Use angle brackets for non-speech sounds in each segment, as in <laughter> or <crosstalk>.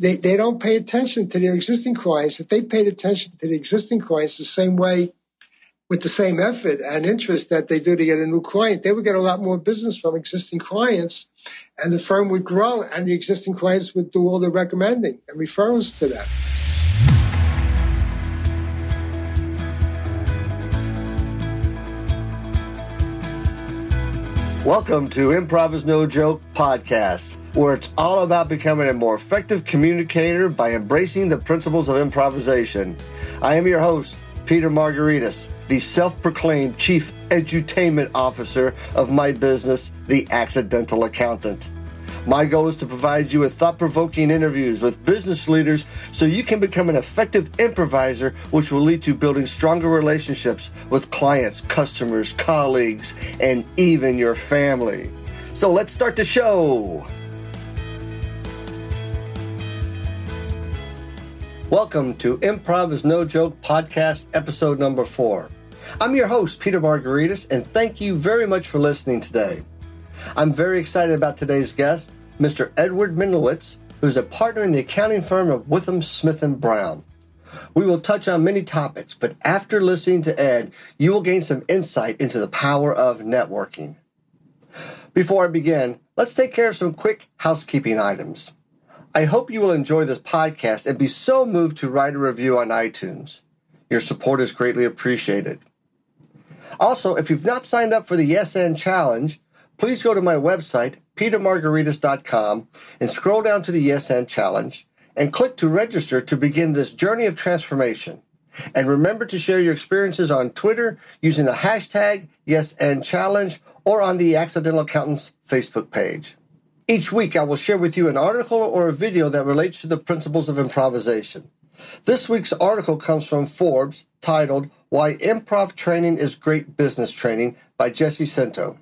they, they don't pay attention to their existing clients. If they paid attention to the existing clients the same way, with the same effort and interest that they do to get a new client, they would get a lot more business from existing clients and the firm would grow and the existing clients would do all the recommending and referrals to them. Welcome to Improv is No Joke podcast, where it's all about becoming a more effective communicator by embracing the principles of improvisation. I am your host, Peter Margaritis, the self proclaimed chief edutainment officer of my business, The Accidental Accountant. My goal is to provide you with thought provoking interviews with business leaders so you can become an effective improviser, which will lead to building stronger relationships with clients, customers, colleagues, and even your family. So let's start the show. Welcome to Improv is No Joke podcast, episode number four. I'm your host, Peter Margaritis, and thank you very much for listening today. I'm very excited about today's guest, Mr. Edward Mendlowitz, who's a partner in the accounting firm of Withum Smith and Brown. We will touch on many topics, but after listening to Ed, you will gain some insight into the power of networking. Before I begin, let's take care of some quick housekeeping items. I hope you will enjoy this podcast and be so moved to write a review on iTunes. Your support is greatly appreciated. Also, if you've not signed up for the Yes and Challenge, please go to my website, petermargaritis.com, and scroll down to the Yes and Challenge and click to register to begin this journey of transformation. And remember to share your experiences on Twitter using the hashtag Yes and Challenge or on the Accidental Accountants Facebook page. Each week, I will share with you an article or a video that relates to the principles of improvisation. This week's article comes from Forbes titled Why Improv Training is Great Business Training by Jesse Scinto.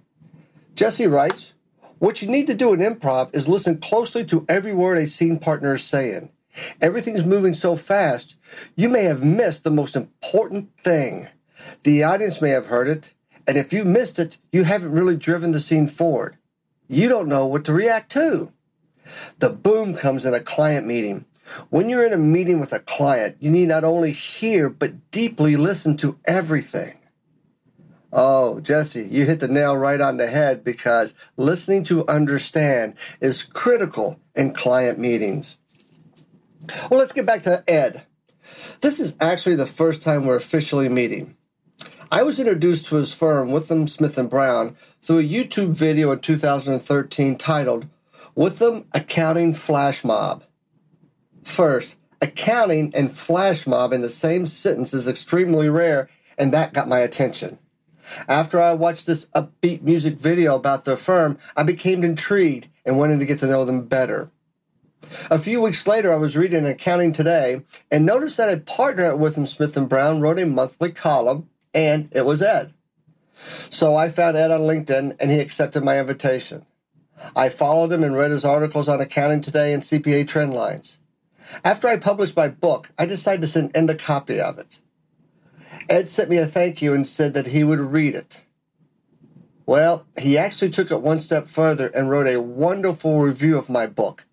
Jesse writes, What you need to do in improv is listen closely to every word a scene partner is saying. Everything's moving so fast, you may have missed the most important thing. The audience may have heard it, and if you missed it, you haven't really driven the scene forward. You don't know what to react to. The boom comes in a client meeting when you're in a meeting with a client, you need not only hear, but deeply listen to everything. Oh, Jesse, you hit the nail right on the head because listening to understand is critical in client meetings. Well, let's get back to Ed. This is actually the first time we're officially meeting. I was introduced to his firm, Withum Smith and Brown, through a YouTube video in 2013 titled Withum Accounting Flash Mob. First, accounting and flash mob in the same sentence is extremely rare, and that got my attention. After I watched this upbeat music video about their firm, I became intrigued and wanted to get to know them better. A few weeks later, I was reading Accounting Today and noticed that a partner at Withum Smith and Brown wrote a monthly column, and it was Ed. So I found Ed on LinkedIn, and he accepted my invitation. I followed him and read his articles on Accounting Today and CPA Trendlines. After I published my book, I decided to send Ed a copy of it. Ed sent me a thank you and said that he would read it. Well, he actually took it one step further and wrote a wonderful review of my book.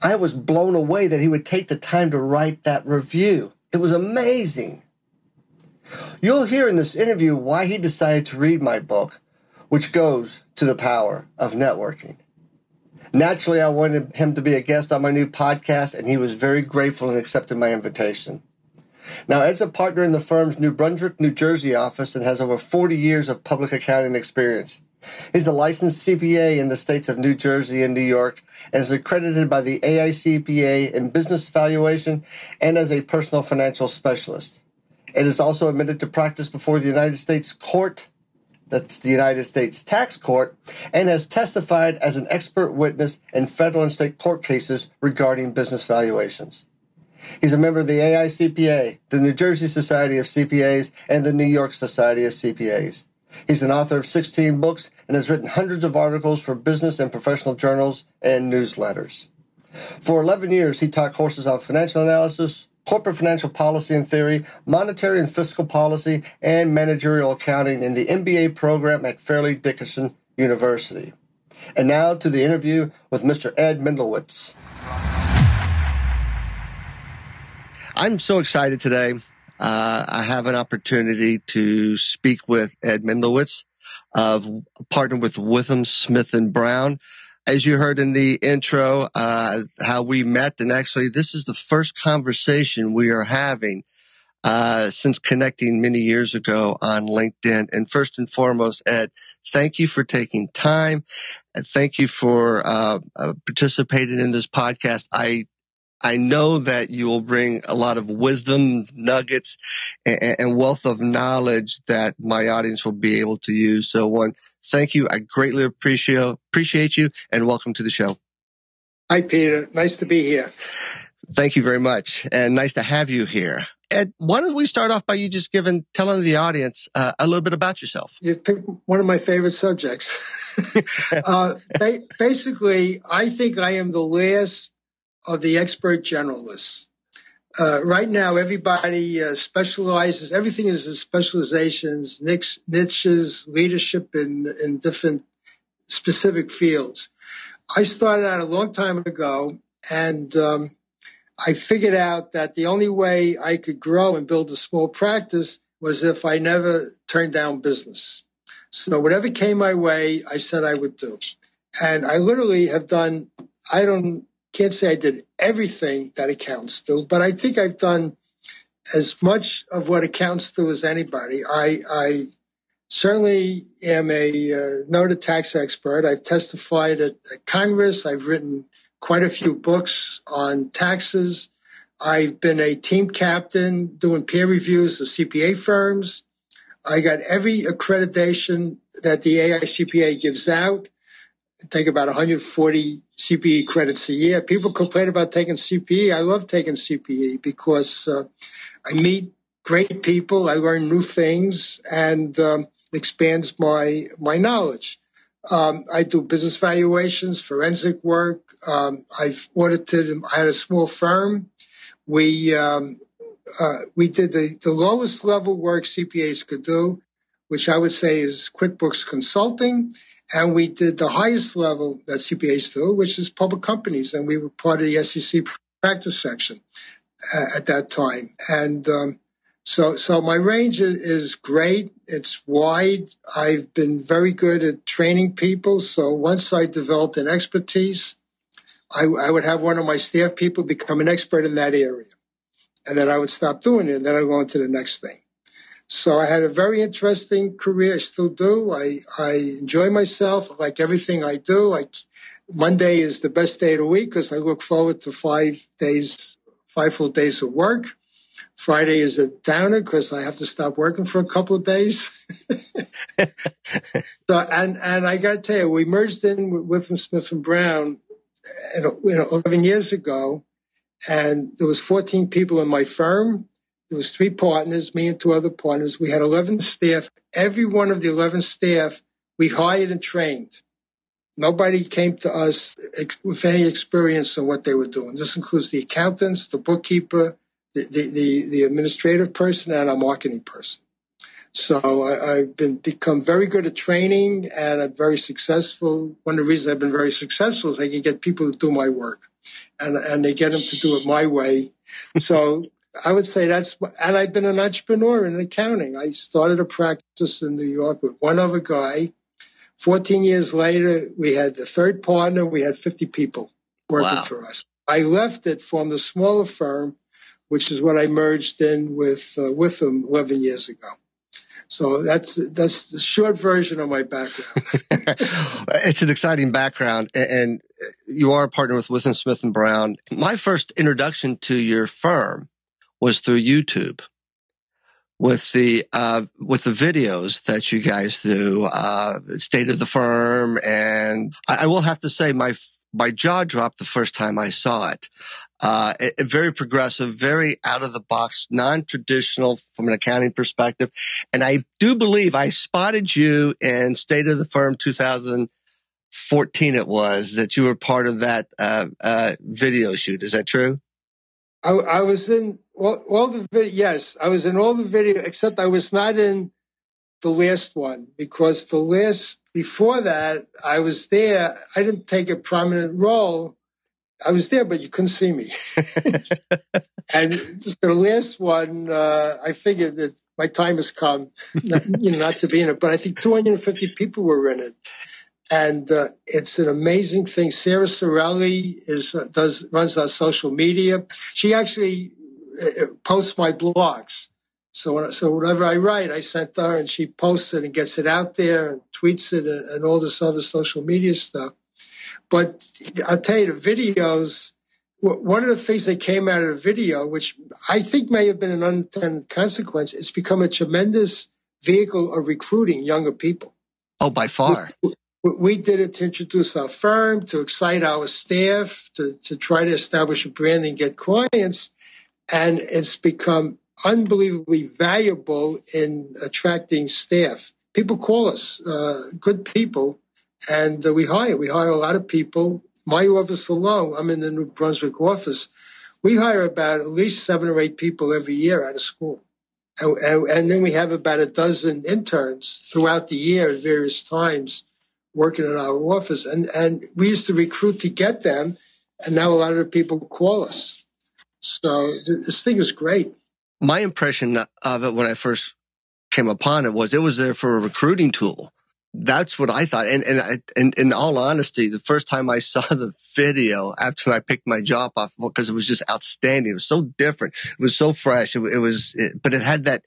I was blown away that he would take the time to write that review. It was amazing. You'll hear in this interview why he decided to read my book, which goes to the power of networking. Naturally, I wanted him to be a guest on my new podcast, and he was very grateful and accepted my invitation. Now, Ed's a partner in the firm's New Brunswick, New Jersey office and has over 40 years of public accounting experience. He's a licensed CPA in the states of New Jersey and New York and is accredited by the AICPA in business valuation and as a personal financial specialist. Ed is also admitted to practice before the United States Court that's the United States Tax Court, and has testified as an expert witness in federal and state court cases regarding business valuations. He's a member of the AICPA, the New Jersey Society of CPAs, and the New York Society of CPAs. He's an author of 16 books and has written hundreds of articles for business and professional journals and newsletters. For 11 years, he taught courses on financial analysis, corporate financial policy and theory, monetary and fiscal policy, and managerial accounting in the MBA program at Fairleigh Dickinson University. And now to the interview with Mr. Ed Mendlowitz. I'm so excited today. Uh, I have an opportunity to speak with Ed Mendlowitz of partnered with Withum Smith and Brown. As you heard in the intro, uh, how we met, and actually, this is the first conversation we are having uh, since connecting many years ago on LinkedIn. And first and foremost, Ed, thank you for taking time and thank you for uh, uh, participating in this podcast. I I know that you will bring a lot of wisdom, nuggets, and, and wealth of knowledge that my audience will be able to use. So, one, thank you. I greatly appreciate appreciate you, and welcome to the show. Hi, Peter. Nice to be here. Thank you very much, and nice to have you here. Ed, why don't we start off by you just giving, telling the audience uh, a little bit about yourself? You picked one of my favorite subjects. <laughs> uh, ba- basically, I think I am the last of the expert generalists. Uh, right now, everybody uh, specializes. Everything is in specializations, niche, niches, leadership in in different specific fields. I started out a long time ago, and um, I figured out that the only way I could grow and build a small practice was if I never turned down business. So whatever came my way, I said I would do. And I literally have done, I don't, can't say I did everything that accounts do, but I think I've done as much of what accounts do as anybody. I, I certainly am a uh, noted tax expert. I've testified at, at Congress. I've written quite a few books on taxes. I've been a team captain doing peer reviews of CPA firms. I got every accreditation that the AICPA gives out. Take about 140 CPE credits a year. People complain about taking CPE. I love taking CPE because uh, I meet great people. I learn new things and um, expands my my knowledge. Um, I do business valuations, forensic work. Um, I've audited. I had a small firm. We um, uh, we did the, the lowest level work CPAs could do, which I would say is QuickBooks consulting, and we did the highest level that CPAs do, which is public companies, and we were part of the SEC practice section uh, at that time. And um, so, so my range is great. It's wide. I've been very good at training people. So once I developed an expertise, I, I would have one of my staff people become an expert in that area. And then I would stop doing it. And then I'd go on to the next thing. So I had a very interesting career. I still do. I, I enjoy myself. I like everything I do. Like Monday is the best day of the week because I look forward to five days, five full days of work. Friday is a downer because I have to stop working for a couple of days. <laughs> so, and and I got to tell you, we merged in with Withum Smith and Brown, you know, 11 years ago, and there was 14 people in my firm. There was three partners, me and two other partners. We had 11 staff. Every one of the 11 staff we hired and trained. Nobody came to us with any experience in what they were doing. This includes the accountants, the bookkeeper, the, the, the administrative person and a marketing person. So I, have been become very good at training and I'm very successful. One of the reasons I've been very successful is I can get people to do my work and, and they get them to do it my way. so I would say that's, and I've been an entrepreneur in accounting. I started a practice in New York with one other guy. 14 years later, we had the third partner. We had 50 people working wow. for us. I left it, formed a smaller firm which is what I merged in with uh, Withum 11 years ago. So that's that's the short version of my background. <laughs> it's an exciting background, and you are a partner with Withum Smith and Brown. My first introduction to your firm was through YouTube with the uh, with the videos that you guys do, uh, state of the firm, and I, I will have to say my my jaw dropped the first time I saw it. Uh, it, very progressive, very out of the box, non-traditional from an accounting perspective. And I do believe I spotted you in State of the Firm 2014. It was that you were part of that uh, uh, video shoot. Is that true? I, I was in all, all the video. Yes, I was in all the video, except I was not in the last one because the last before that I was there. I didn't take a prominent role I was there, but you couldn't see me. <laughs> and the last one, uh, I figured that my time has come, you know, not to be in it, but I think 250 people were in it. And uh, it's an amazing thing. Sarah Sorelli is uh, does runs our social media. She actually uh, uh, posts my blogs. So so whatever I write, I send her, and she posts it and gets it out there and tweets it and, and all this other social media stuff. But I'll tell you, the videos one of the things that came out of the video, which I think may have been an unintended consequence, it's become a tremendous vehicle of recruiting younger people. Oh, by far. We, we did it to introduce our firm, to excite our staff, to, to try to establish a brand and get clients. And it's become unbelievably valuable in attracting staff. People call us uh, good people, and uh, we hire. We hire a lot of people my office alone, I'm in the New Brunswick office, we hire about at least seven or eight people every year out of school. And, and, and, then we have about a dozen interns throughout the year at various times working in our office. And, and we used to recruit to get them. And now a lot of the people call us. So this thing is great. My impression of it when I first came upon it was it was there for a recruiting tool that's what I thought. And, and, I, and in all honesty, the first time I <laughs> saw the video after I picked my job off, because it was just outstanding. It was so different. It was so fresh. It, it was, it, but it had that,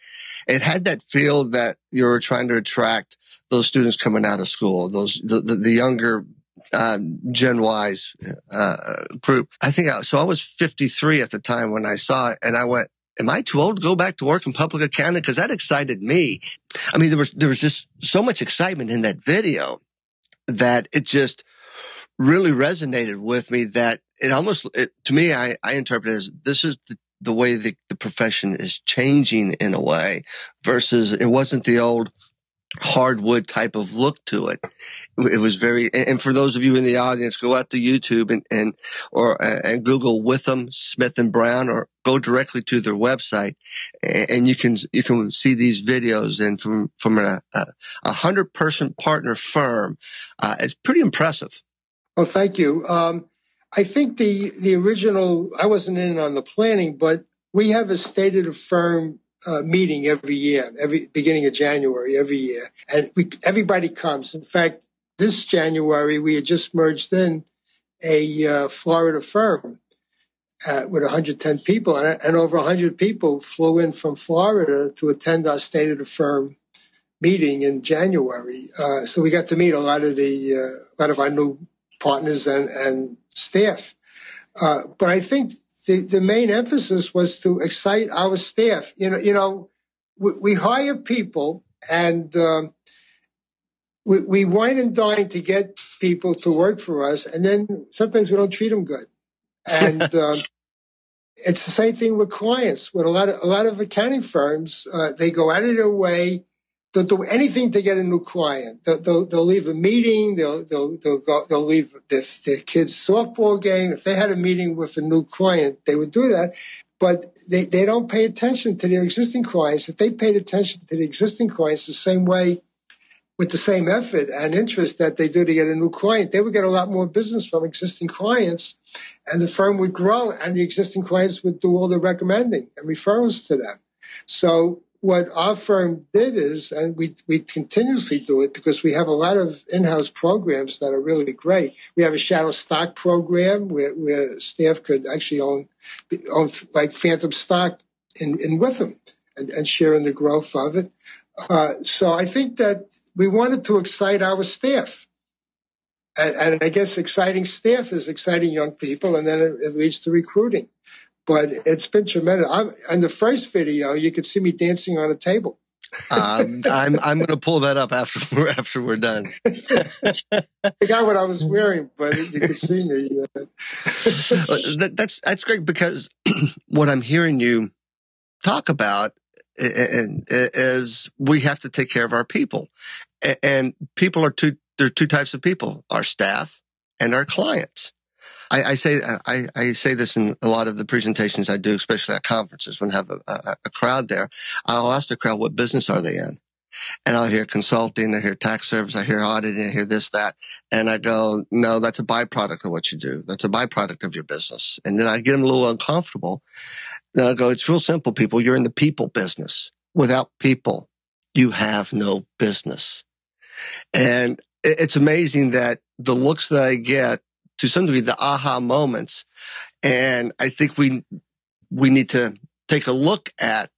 it had that feel that you were trying to attract those students coming out of school, those, the, the, the younger, um, Gen Y's, uh, group. I think I, so I was 53 at the time when I saw it and I went, am I too old to go back to work in public accounting? Cause that excited me. I mean, there was, there was just so much excitement in that video that it just really resonated with me that it almost, it, to me, I, I interpret as this is the, the way the, the profession is changing in a way versus it wasn't the old, hardwood type of look to it. It was very, and for those of you in the audience, go out to YouTube and, and, or, and Google Withum, Smith and Brown, or go directly to their website and you can, you can see these videos and from, from a, a hundred person partner firm, uh, it's pretty impressive. Well, thank you. Um, I think the, the original, I wasn't in on the planning, but we have a state of the firm uh, meeting every year, every beginning of January every year, and we, everybody comes. In fact, this January we had just merged in a uh, Florida firm uh, with 110 people, and, and, over 100 people flew in from Florida to attend our state of the firm meeting in January. Uh, so we got to meet a lot of the uh, a lot of our new partners and and staff. Uh, but I think the, the main emphasis was to excite our staff. You know, you know, we, we hire people and um, we, we wine and dine to get people to work for us, and then sometimes we don't treat them good. And <laughs> um, it's the same thing with clients. With a lot of a lot of accounting firms, uh, they go out of their way they'll do anything to get a new client. They'll, they'll, they'll leave a meeting. They'll, they'll, they'll, go, they'll leave their, their kids' softball game. If they had a meeting with a new client, they would do that. But they, they don't pay attention to their existing clients. If they paid attention to the existing clients the same way, with the same effort and interest that they do to get a new client, they would get a lot more business from existing clients and the firm would grow and the existing clients would do all the recommending and referrals to them. So what our firm did is, and we, we continuously do it because we have a lot of in-house programs that are really great. We have a shadow stock program where, where staff could actually own, own like phantom stock in, in Withum and, and share in the growth of it. Uh, so I think that we wanted to excite our staff. And, and, I guess exciting staff is exciting young people, and then it, it leads to recruiting but it's been tremendous. I'm, in the first video, you could see me dancing on a table. um, I'm I'm going to pull that up after we're, <laughs> after we're done. <laughs> I got what I was wearing, but you can see me. <laughs> that, that's that's great because <clears throat> what I'm hearing you talk about is we have to take care of our people, and people are two. There are two types of people: our staff and our clients. I, I say I, I, say this in a lot of the presentations I do, especially at conferences when I have a, a, a crowd there. I'll ask the crowd, "What business are they in?" and I'll hear consulting, I hear tax service, I hear auditing, I hear this, that. And I go, no, that's a byproduct of what you do. That's a byproduct of your business. And then I get them a little uncomfortable. Now I go, it's real simple, people. You're in the people business. Without people, you have no business. And it's amazing that the looks that I get to some degree, the aha moments. And I think we, we need to take a look at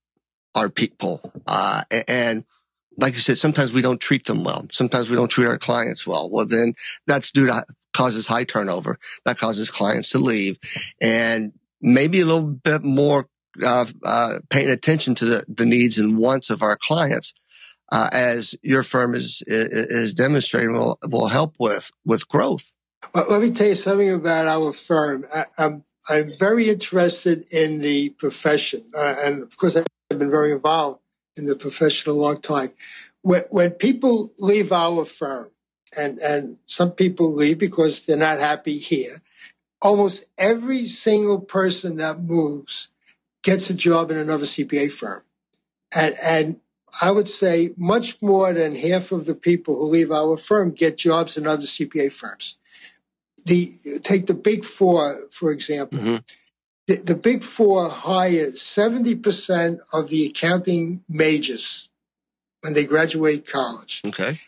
our people. Uh, and like you said, sometimes we don't treat them well. Sometimes we don't treat our clients well. Well, then that's due to causes high turnover. That causes clients to leave and maybe a little bit more uh, uh, paying attention to the, the, needs and wants of our clients. Uh, as your firm is is demonstrating, will will help with with growth. Well, let me tell you something about our firm. I, I'm I'm very interested in the profession, uh, and of course, I've been very involved in the profession a long time. When, when people leave our firm, and and some people leave because they're not happy here, almost every single person that moves gets a job in another CPA firm, and and I would say much more than half of the people who leave our firm get jobs in other CPA firms the take the big four for example. Mm-hmm. The, the, big four hire seventy percent of the accounting majors when they graduate college. Okay.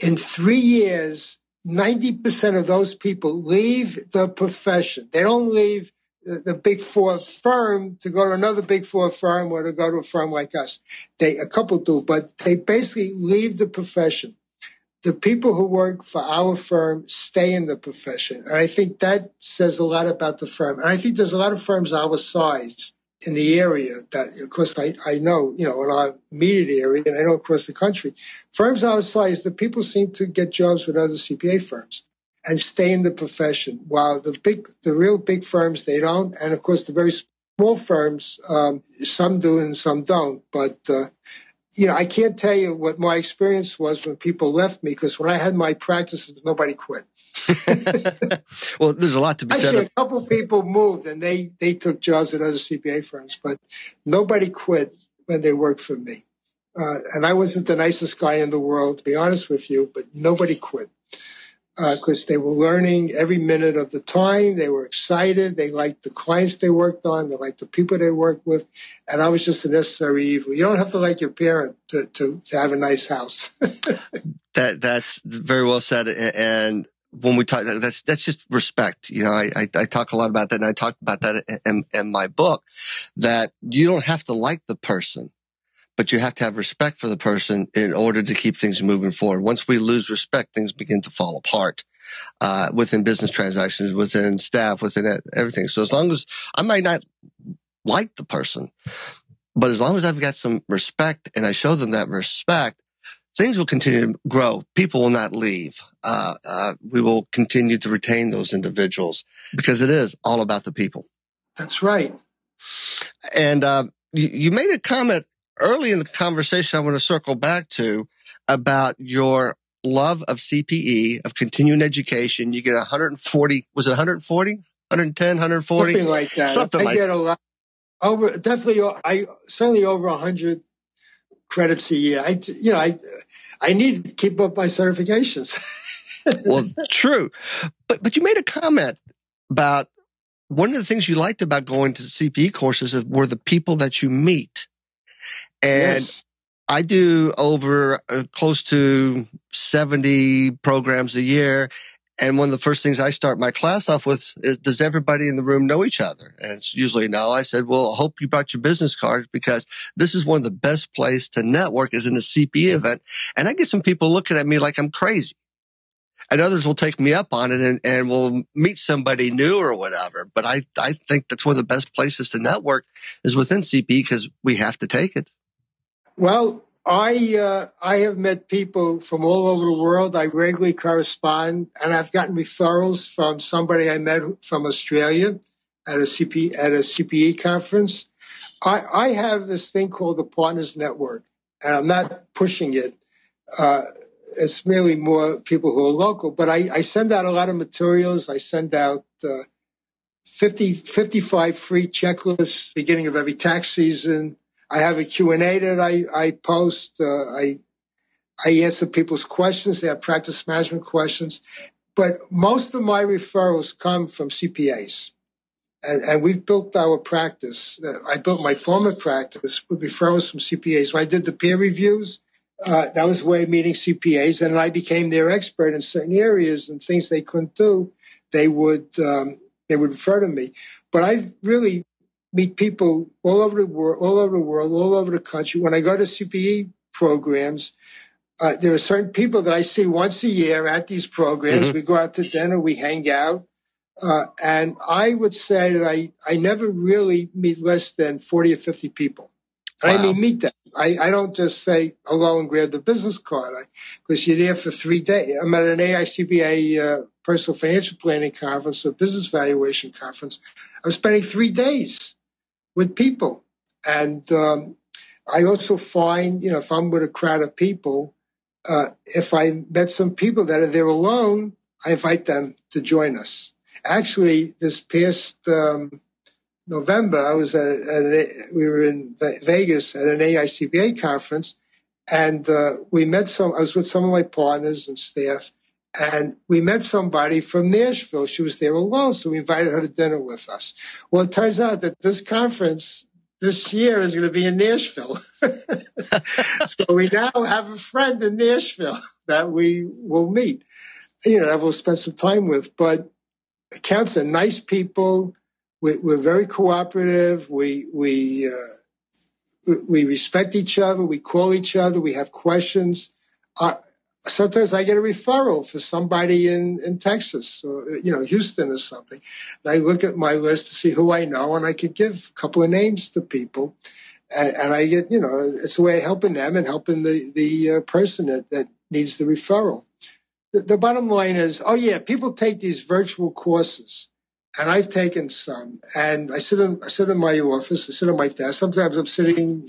In three years, ninety percent of those people leave the profession. They don't leave the, the big four firm to go to another big four firm or to go to a firm like us. They a couple do, but they basically leave the profession the people who work for our firm stay in the profession. And I think that says a lot about the firm. And I think there's a lot of firms our size in the area that, of course, I, I know, you know, in our immediate area and I know across the country, firms our size, the people seem to get jobs with other CPA firms and stay in the profession. While the big, the real big firms, they don't. And of course, the very small firms, um, some do and some don't. But, uh, you know, I can't tell you what my experience was when people left me because when I had my practices, nobody quit. <laughs> well, there's a lot to be Actually, said. a couple people moved and they they took jobs at other CPA firms, but nobody quit when they worked for me. Uh, and I wasn't the nicest guy in the world, to be honest with you, but nobody quit because uh, they were learning every minute of the time. They were excited. They liked the clients they worked on. They liked the people they worked with. And I was just a necessary evil. You don't have to like your parent to, to, to have a nice house. <laughs> that That's very well said. And when we talk, that's, that's just respect. You know, I, I, I talk a lot about that and I talk about that in, in my book that you don't have to like the person but you have to have respect for the person in order to keep things moving forward. Once we lose respect, things begin to fall apart. Uh, within business transactions, within staff, within everything. So as long as I might not like the person, but as long as I've got some respect and I show them that respect, things will continue to grow. People will not leave. Uh, uh, we will continue to retain those individuals because it is all about the people. That's right. And uh, you, you, made a comment early in the conversation, I want to circle back to about your love of CPE, of continuing education. You get 140, was it 140? 110, 140? Something like that. Something I like get a lot. Over, definitely, uh, I certainly over 100 credits a year. I, you know, I, I need to keep up my certifications. <laughs> well, true. But, but you made a comment about one of the things you liked about going to CPE courses were the people that you meet. And yes. I do over uh, close to 70 programs a year. And one of the first things I start my class off with is, does everybody in the room know each other? And it's usually no. I said, well, I hope you brought your business cards because this is one of the best place to network is in a CPE event. And I get some people looking at me like I'm crazy and others will take me up on it and, and will meet somebody new or whatever. But I, I think that's one of the best places to network is within CPE because we have to take it. Well, I uh, I have met people from all over the world. I regularly correspond, and I've gotten referrals from somebody I met from Australia at a CP at a CPE conference. I, I have this thing called the Partners Network, and I'm not pushing it. Uh, it's merely more people who are local, but I, I, send out a lot of materials. I send out uh, 50, 55 free checklists beginning of every tax season. I have a Q&A that I, I post. Uh, I, I answer people's questions. They have practice management questions. But most of my referrals come from CPAs. And, and we've built our practice. I built my former practice with referrals from CPAs. When I did the peer reviews, uh, that was the way of meeting CPAs, and I became their expert in certain areas and things they couldn't do. They would um, they would refer to me. But I really meet people all over the world, all over the world, all over the country. When I go to CPE programs, uh, there are certain people that I see once a year at these programs. Mm-hmm. We go out to dinner, we hang out. Uh, and I would say that I, I never really meet less than 40 or 50 people. Wow. I mean, meet them. I, I don't just say hello and grab the business card because you're there for three days. I'm at an AICPA uh, personal financial planning conference or business valuation conference. I'm spending three days with people. And um, I also find, you know, if I'm with a crowd of people, uh, if I met some people that are there alone, I invite them to join us. Actually, this past um, November, I was at, at we were in Vegas at an AICPA conference, and uh, we met some. I was with some of my partners and staff, and we met somebody from Nashville. She was there alone, so we invited her to dinner with us. Well, it turns out that this conference this year is going to be in Nashville. <laughs> so we now have a friend in Nashville that we will meet, you know, that we'll spend some time with. But accounts are nice people we, are very cooperative. We we uh, we respect each other. We call each other. We have questions. Uh, sometimes I get a referral for somebody in, in Texas or you know Houston or something. And I look at my list to see who I know, and I could give a couple of names to people. And, and I get you know it's a way of helping them and helping the the uh, person that, that needs the referral. The, the bottom line is, oh yeah, people take these virtual courses and I've taken some. And I sit in I sit in my office. I sit on my desk. Sometimes I'm sitting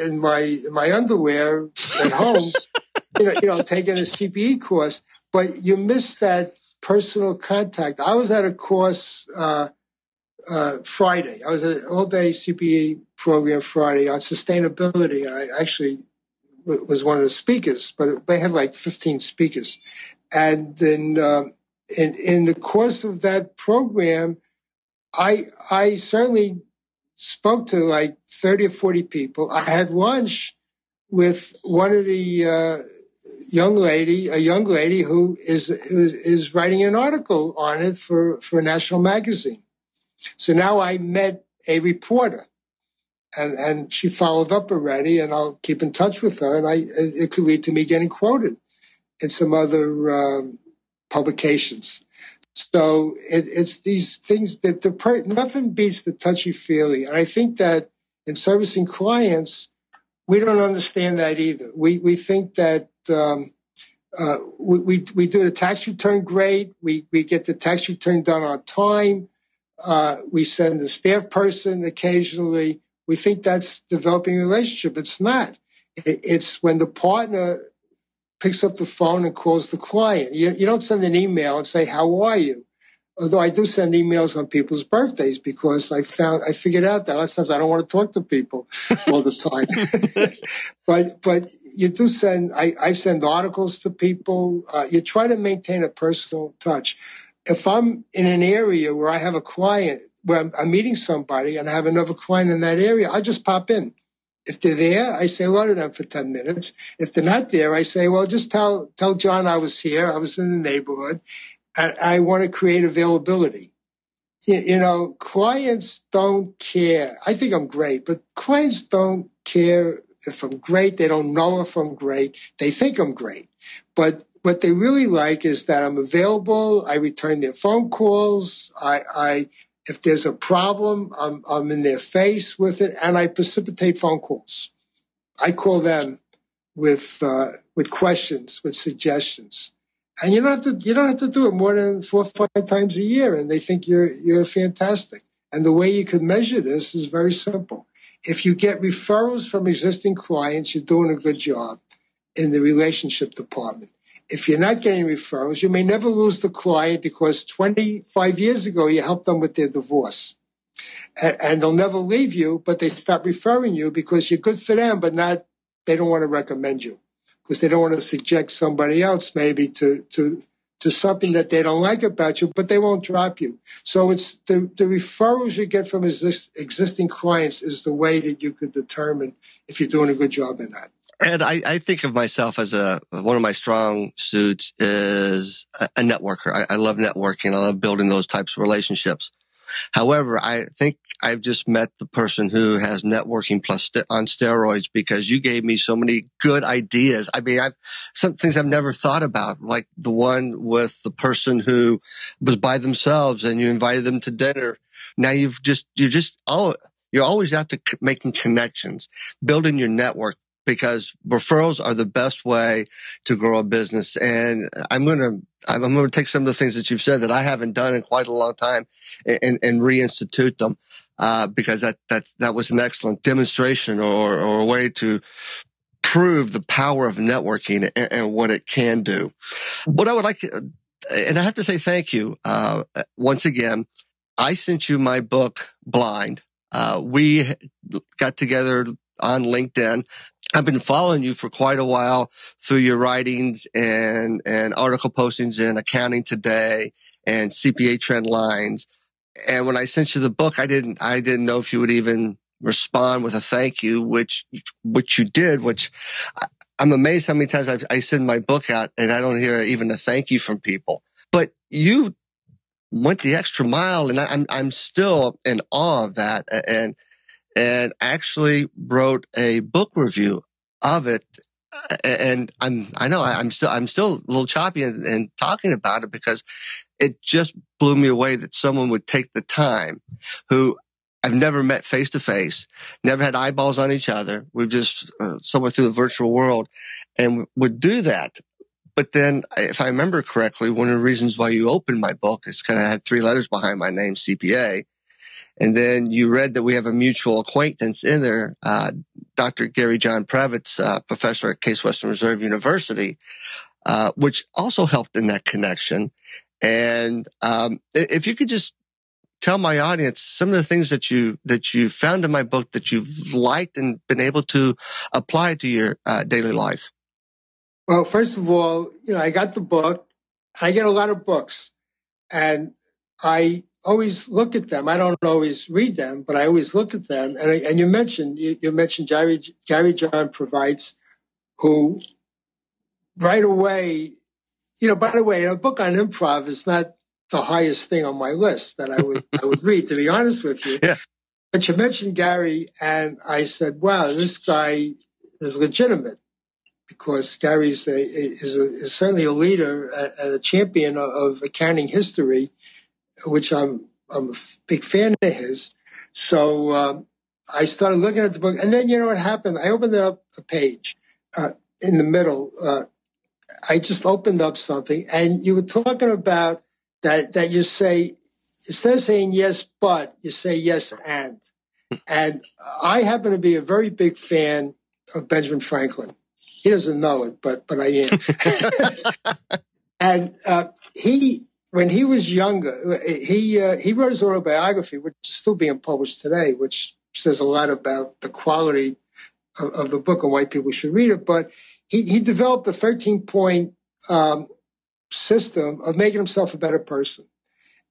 in my in my underwear at home, <laughs> you know, you know, taking a CPE course. But you miss that personal contact. I was at a course uh, uh, Friday. I was at an all day CPE program Friday on sustainability. I actually was one of the speakers, but they had like 15 speakers. And then um, in, in the course of that program, I, I certainly spoke to like 30 or 40 people. I had lunch with one of the uh, young lady, a young lady who is, is, is writing an article on it for, for a national magazine. So now I met a reporter and, and she followed up already and I'll keep in touch with her and I, it could lead to me getting quoted in some other, um, publications. So it, it's these things that the per, nothing beats the touchy feely, and I think that in servicing clients, we don't understand that either. We we think that um, uh, we, we, we do the tax return great. We we get the tax return done on time. Uh, we send a staff person occasionally. We think that's developing a relationship. It's not. It, it's when the partner picks up the phone and calls the client. You, you don't send an email and say, how are you? Although I do send emails on people's birthdays because I found, I figured out that lots of times I don't want to talk to people all the time. <laughs> but, but you do send, I, I send articles to people. Uh, you try to maintain a personal touch. If I'm in an area where I have a client, where I'm, I'm meeting somebody and I have another client in that area, I just pop in. If they're there, I say hello to them for 10 minutes. If they're not there, I say, well, just tell, tell John I was here. I was in the neighborhood. and I want to create availability. You know, clients don't care. I think I'm great, but clients don't care if I'm great. They don't know if I'm great. They think I'm great. But what they really like is that I'm available. I return their phone calls. I, I if there's a problem, I'm, I'm in their face with it, and I precipitate phone calls. I call them with uh, with questions, with suggestions, and you don't have to you don't have to do it more than four or five times a year, and they think you're you're fantastic. And the way you can measure this is very simple. If you get referrals from existing clients, you're doing a good job in the relationship department. If you're not getting referrals, you may never lose the client because 25 years ago you helped them with their divorce. And, and they'll never leave you, but they stop referring you because you're good for them, but not, they don't want to recommend you because they don't want to subject somebody else maybe to, to, to something that they don't like about you, but they won't drop you. So it's the, the referrals you get from existing clients is the way that you could determine if you're doing a good job in that. And I, I think of myself as a one of my strong suits is a, a networker. I, I love networking. I love building those types of relationships. However, I think I've just met the person who has networking plus st- on steroids because you gave me so many good ideas. I mean, I've some things I've never thought about, like the one with the person who was by themselves and you invited them to dinner. Now you've just, you're just, oh, you're always out to c- making connections, building your network because referrals are the best way to grow a business. And I'm going to, I'm going to take some of the things that you've said that I haven't done in quite a long time and, and reinstitute them. Uh, because that, that's, that was an excellent demonstration or, or a way to prove the power of networking and, and what it can do. What I would like to, and I have to say thank you, uh, once again. I sent you my book, Blind. Uh, we got together on LinkedIn. I've been following you for quite a while through your writings and, and article postings in Accounting Today and CPA Trend Lines. And when I sent you the book, I didn't, I didn't know if you would even respond with a thank you, which, which you did, which I, am amazed how many times I've, I send my book out and I don't hear even a thank you from people. But you went the extra mile and I, I'm, I'm still in awe of that. And, and actually wrote a book review of it. And I'm, I know I'm still, I'm still a little choppy and, talking about it because it just blew me away that someone would take the time who I've never met face to face, never had eyeballs on each other. We've just uh, somewhere through the virtual world and would do that. But then, if I remember correctly, one of the reasons why you opened my book is because I had three letters behind my name, CPA. And then you read that we have a mutual acquaintance in there, uh, Dr. Gary John Previts, uh, professor at Case Western Reserve University, uh, which also helped in that connection. And um, if you could just tell my audience some of the things that you that you found in my book that you've liked and been able to apply to your uh, daily life. Well, first of all, you know, I got the book. I get a lot of books, and I always look at them. I don't always read them, but I always look at them. And, and you mentioned you, you mentioned Gary Gary John Previts who right away, you know. By the way, a book on improv is not the highest thing on my list that I would I would read. To be honest with you, <laughs> yeah. But you mentioned Gary, and I said, "Wow, this guy is legitimate." Because Gary's a, is, a, is certainly a leader and a champion of accounting history, which I'm I'm a big fan of his. So um, I started looking at the book, and then you know what happened? I opened up a page uh, in the middle. Uh, I just opened up something, and you were talking about that. That you say instead of saying yes, but you say yes and. And I happen to be a very big fan of Benjamin Franklin. He doesn't know it, but but I am. <laughs> and uh, he when he was younger, he uh, he wrote his autobiography, which is still being published today, which says a lot about the quality of, of the book and why people should read it. But he, he developed a 13 point um, system of making himself a better person.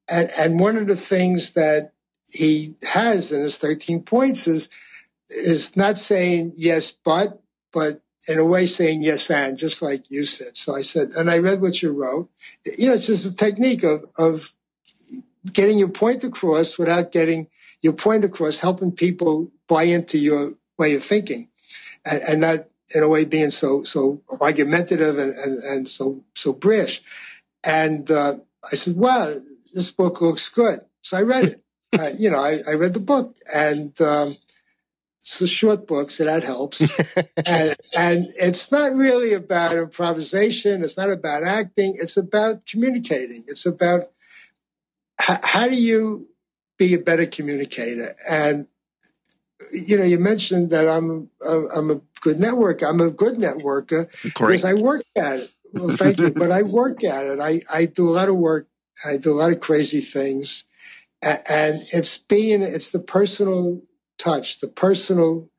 And, and one of the things that he has in his 13 points is, is not saying yes, but, but in a way saying yes and just like you said. So I said, and I read what you wrote. You know, it's just a technique of, of getting your point across without getting your point across, helping people buy into your way of thinking and, and not in a way being so, so argumentative and, and, and so, so brash. And, uh, I said, wow, this book looks good. So I read it. <laughs> uh, you know, I, I read the book and, um, it's a short book, so that helps. <laughs> and, and it's not really about improvisation. It's not about acting. It's about communicating. It's about h- how do you be a better communicator? And, you know, you mentioned that I'm, I'm a good networker. I'm a good networker Great. because I work at it. Well, thank you. But I work at it. I, I do a lot of work. I do a lot of crazy things. And it's being, it's the personal touch, the personal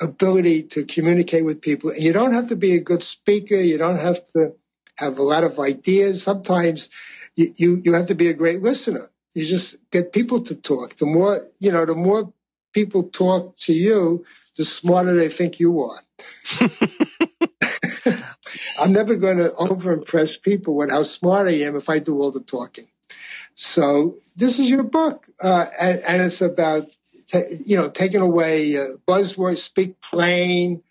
ability to communicate with people. And you don't have to be a good speaker. You don't have to have a lot of ideas. Sometimes you, you, you have to be a great listener. You just get people to talk. The more, you know, the more people talk to you, the smarter they think you are. <laughs> I'm never going to overimpress people with how smart I am if I do all the talking. So this is your book, uh, and, and, it's about you know taking away uh, buzzwords, speak plain,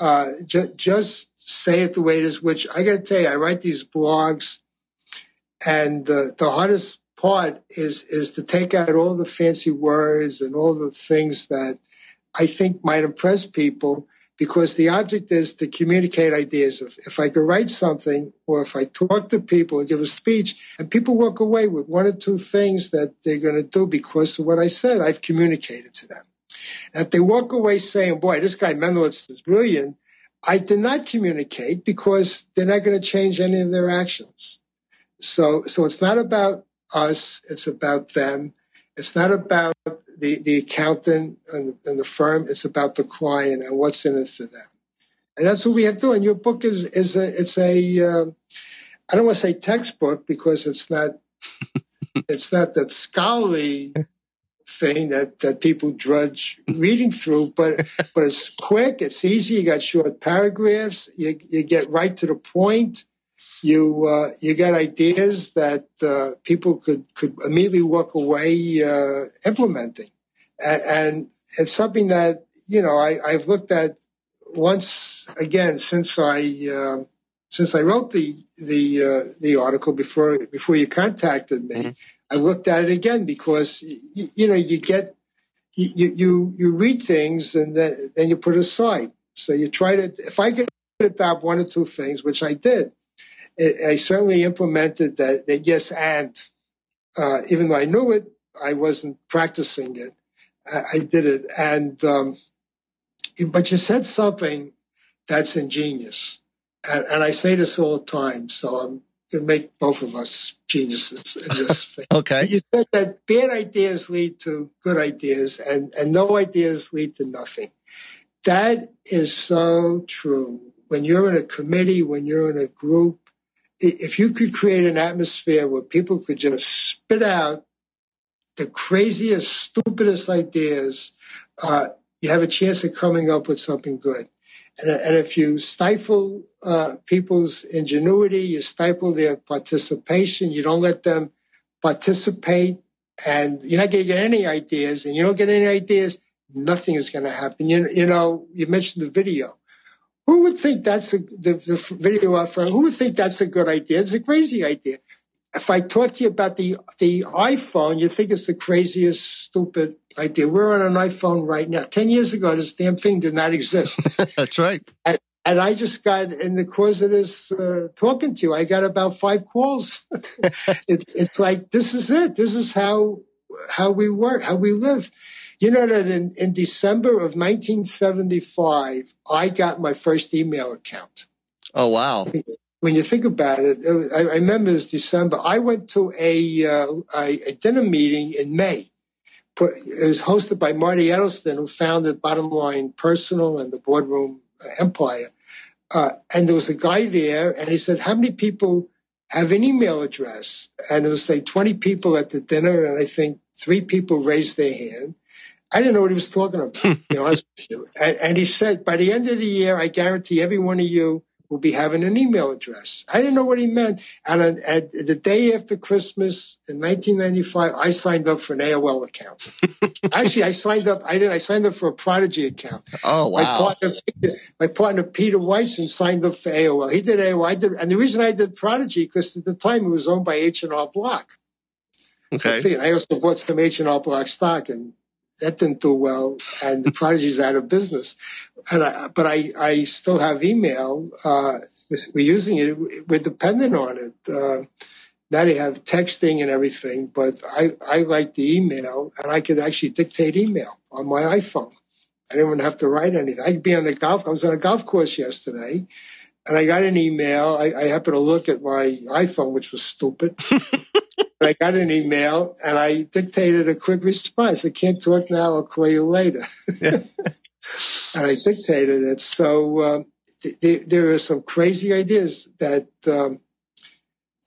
uh, ju- just say it the way it is. Which I got to tell you, I write these blogs, and the hardest part is is to take out all the fancy words and all the things that I think might impress people because the object is to communicate ideas. If, if I could write something or if I talk to people and give a speech and people walk away with one or two things that they're going to do because of what I said, I've communicated to them. And if they walk away saying, boy, this guy Mendlowitz is brilliant, I did not communicate because they're not going to change any of their actions. So, so it's not about us. It's about them. It's not about the, the accountant and, and, the firm. It's about the client and what's in it for them. And that's what we have to do. And your book is, is a, it's a, uh, I don't want to say textbook because it's not, <laughs> it's not that scholarly thing that, that people drudge reading through, but, <laughs> but it's quick. It's easy. You got short paragraphs. You, you get right to the point you uh, you get ideas that uh, people could could immediately walk away uh, implementing, and, and, it's something that you know I, I've looked at once again since I uh, since I wrote the the uh, the article before before you contacted me. Mm-hmm. I looked at it again because you, you know you get you, you you read things and then then you put aside. So you try to if I could adopt one or two things, which I did I certainly implemented that, that yes and. Uh, even though I knew it, I wasn't practicing it. I, I did it. And, um, but you said something that's ingenious. And, and, I say this all the time. So I'm going to make both of us geniuses in this <laughs> thing. okay. You said that bad ideas lead to good ideas and, and no ideas lead to nothing. That is so true. When you're in a committee, when you're in a group, if you could create an atmosphere where people could just spit out the craziest, stupidest ideas, uh, you have a chance of coming up with something good. And, and if you stifle uh, people's ingenuity, you stifle their participation, you don't let them participate, and you're not going to get any ideas, and you don't get any ideas, nothing is going to happen. You, you know, you mentioned the video. Who would think that's a, the, the video offer? Who would think that's a good idea? It's a crazy idea. If I talk to you about the the iPhone, you think it's the craziest, stupid idea. We're on an iPhone right now. Ten years ago, this damn thing did not exist. <laughs> that's right. And, and, I just got in the course of this uh, talking to you. I got about five calls. <laughs> it, it's like this is it. This is how how we work, how we live. You know that in, in December of 1975, I got my first email account. Oh, wow. When you think about it, it was, I, I, remember it was December. I went to a, uh, a, a, dinner meeting in May. It was hosted by Marty Edelston, who founded Bottom Line Personal and the Boardroom Empire. Uh, and there was a guy there, and he said, How many people have an email address? And it was like 20 people at the dinner, and I think three people raised their hand. I didn't know what he was talking about, to be honest with you. <laughs> And, and, he said, by the end of the year, I guarantee every one of you will be having an email address. I didn't know what he meant. And uh, at the day after Christmas in 1995, I signed up for an AOL account. <laughs> Actually, I signed up. I did. I signed up for a Prodigy account. Oh wow! My partner, my partner Peter Weissen signed up for AOL. He did AOL. I did, and the reason I did Prodigy because at the time it was owned by H and R Block. Okay. So I also bought some H and R Block stock, and that didn't do well, and the Prodigy's out of business. And I, but I, I still have email. Uh, we're using it. We're dependent on it. Uh, now they have texting and everything, but I, I like the email, and I could actually dictate email on my iPhone. I didn't even have to write anything. I could be on the golf. I was on a golf course yesterday, and I got an email. I, I happened to look at my iPhone, which was stupid. <laughs> I got an email and I dictated a quick response. I can't talk now. I'll call you later. Yeah. <laughs> and I dictated it. So um, th- th- there are some crazy ideas that um,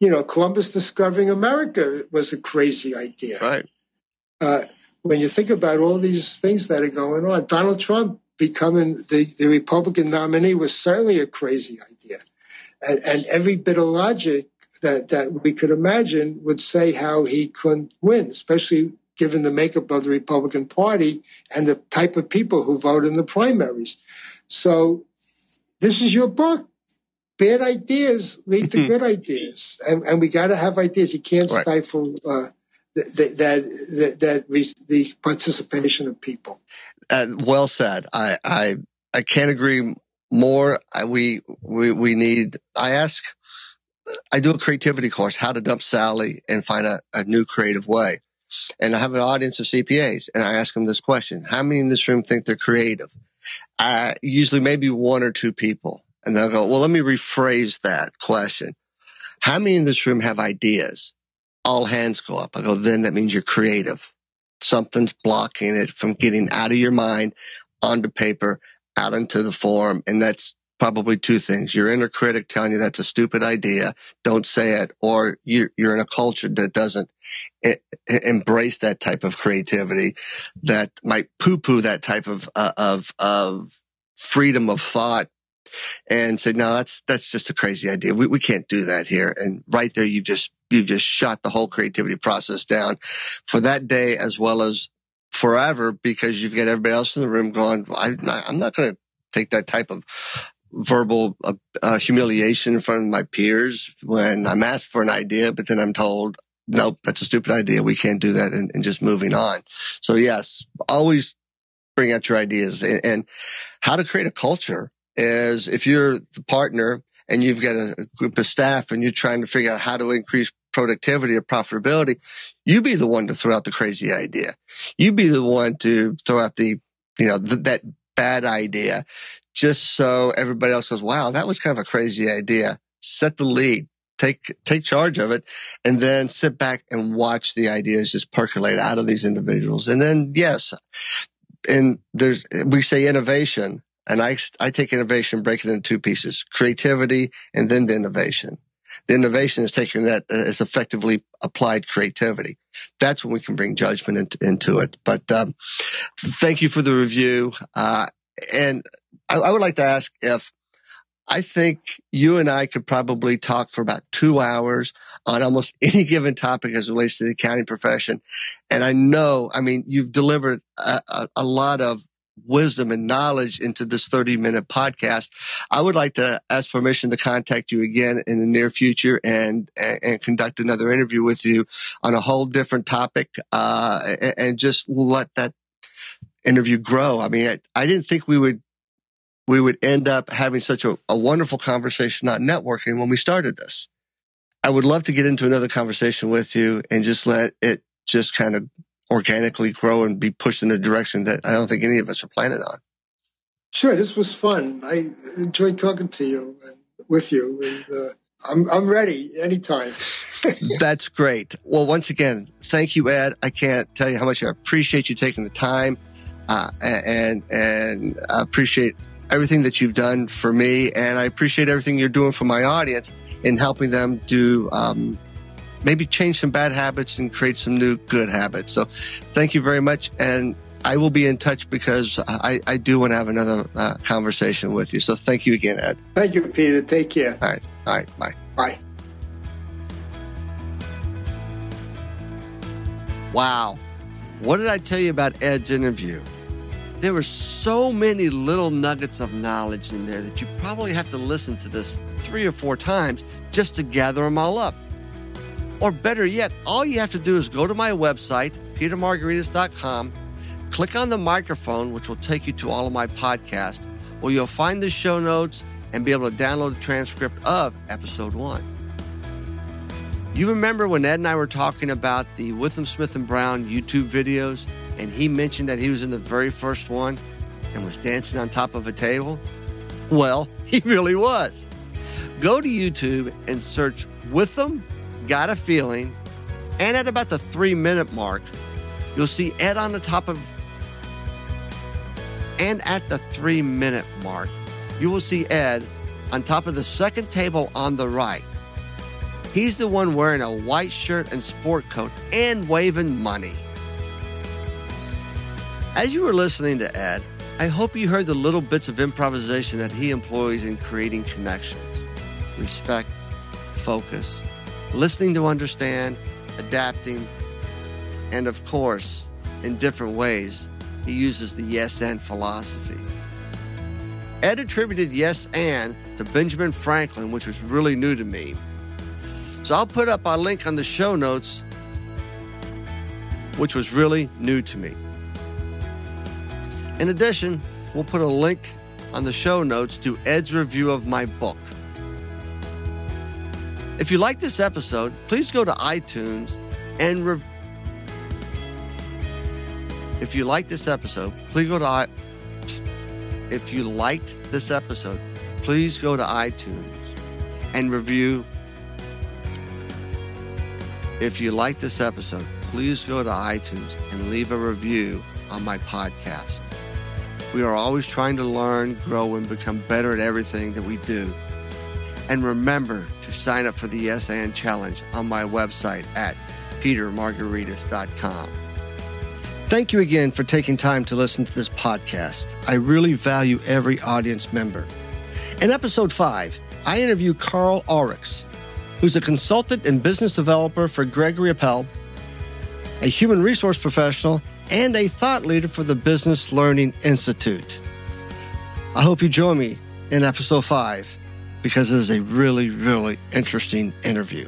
you know, Columbus discovering America was a crazy idea. Right. Uh, when you think about all these things that are going on, Donald Trump becoming the, the Republican nominee was certainly a crazy idea. And, and every bit of logic that, that we could imagine would say how he couldn't win, especially given the makeup of the Republican Party and the type of people who vote in the primaries. So this is your book bad ideas lead to mm-hmm. good ideas, and, and we got to have ideas. You can't right. stifle uh, that that that, the participation of people. Uh, well said. I I I can't agree more. I, we we we need. I ask. I do a creativity course, how to dump Sally and find a, a new creative way. And I have an audience of CPAs and I ask them this question. How many in this room think they're creative? Uh, usually maybe one or two people. And they'll go, well, let me rephrase that question. How many in this room have ideas? All hands go up. I go, then that means you're creative. Something's blocking it from getting out of your mind onto paper, out into the form. And that's probably two things. Your inner critic telling you that's a stupid idea. Don't say it. Or you're, you're in a culture that doesn't embrace that type of creativity that might poo poo that type of, uh, of, of freedom of thought and say, no, that's, that's just a crazy idea. We, we can't do that here. And right there, you've just, you've just shot the whole creativity process down for that day as well as forever because you've got everybody else in the room going, I'm not going to take that type of verbal uh, uh, humiliation in front of my peers when I'm asked for an idea, but then I'm told, nope, that's a stupid idea. We can't do that and, and just moving on. So yes, always bring out your ideas and, and, how to create a culture is if you're the partner and you've got a group of staff and you're trying to figure out how to increase productivity or profitability, you be the one to throw out the crazy idea. You be the one to throw out the, you know, th- that bad idea just so everybody else goes, wow, that was kind of a crazy idea. Set the lead. Take, take charge of it and then sit back and watch the ideas just percolate out of these individuals. And then, yes, and there's, we say innovation and I, I take innovation, break it into two pieces, creativity and then the innovation. The innovation is taking that as effectively applied creativity. That's when we can bring judgment into, into it. But um, thank you for the review. Uh, and I, I would like to ask if I think you and I could probably talk for about two hours on almost <laughs> any given topic as relates to the accounting profession. And I know, I mean, you've delivered a, a, a lot of wisdom and knowledge into this 30 minute podcast. I would like to ask permission to contact you again in the near future and, and, and conduct another interview with you on a whole different topic, uh, and, and just let that interview grow. I mean, I, I, didn't think we would, we would end up having such a, a wonderful conversation not networking when we started this. I would love to get into another conversation with you and just let it just kind of organically grow and be pushed in a direction that I don't think any of us are planning on. Sure, this was fun. I enjoyed talking to you and with you, and uh, I'm I'm ready anytime. <laughs> That's great. Well, once again, thank you, Ed. I can't tell you how much I appreciate you taking the time, uh, and and I appreciate everything that you've done for me, and I appreciate everything you're doing for my audience in helping them do um, maybe change some bad habits and create some new good habits. So thank you very much. And I will be in touch because I, I do want to have another uh, conversation with you. So thank you again, Ed. Thank you, Peter. Take care. All right. All right. Bye. Bye. Wow. What did I tell you about Ed's interview? There were so many little nuggets of knowledge in there that you probably have to listen to this three or four times just to gather them all up. Or better yet, all you have to do is go to my website, petermargaritis.com, click on the microphone, which will take you to all of my podcasts, where you'll find the show notes and be able to download a transcript of episode one. You remember when Ed and I were talking about the Withum Smith and Brown YouTube videos, and he mentioned that he was in the very first one and was dancing on top of a table? Well, <laughs> he really was. Go to YouTube and search Withum got a feeling, and at about the three minute mark, you'll see Ed on the top of, and at the three minute mark, you will see Ed on top of the second table on the right. He's the one wearing a white shirt and sport coat and waving money. As you were listening to Ed, I hope you heard the little bits of improvisation that he employs in creating connections, respect, focus, listening to understand, adapting, and of course, in different ways, he uses the yes and philosophy. Ed attributed yes and to Benjamin Franklin, which was really new to me. So I'll put up a link on the show notes, which was really new to me. In addition, we'll put a link on the show notes to Ed's review of my book. If you like this episode, please go to iTunes and rev- if you like this episode, please go to I- if you liked this episode, please go to iTunes and review. If you like this episode, please go to iTunes and leave a review on my podcast. We are always trying to learn, grow, and become better at everything that we do. And remember to sign up for the Yes and Challenge on my website at petermargaritis.com. Thank you again for taking time to listen to this podcast. I really value every audience member. In episode 5, I interview Karl Ahlrichs, who's a consultant and business developer for Gregory Appel, a human resource professional, and a thought leader for the Business Learning Institute. I hope you join me in episode 5 because it is a really, really interesting interview.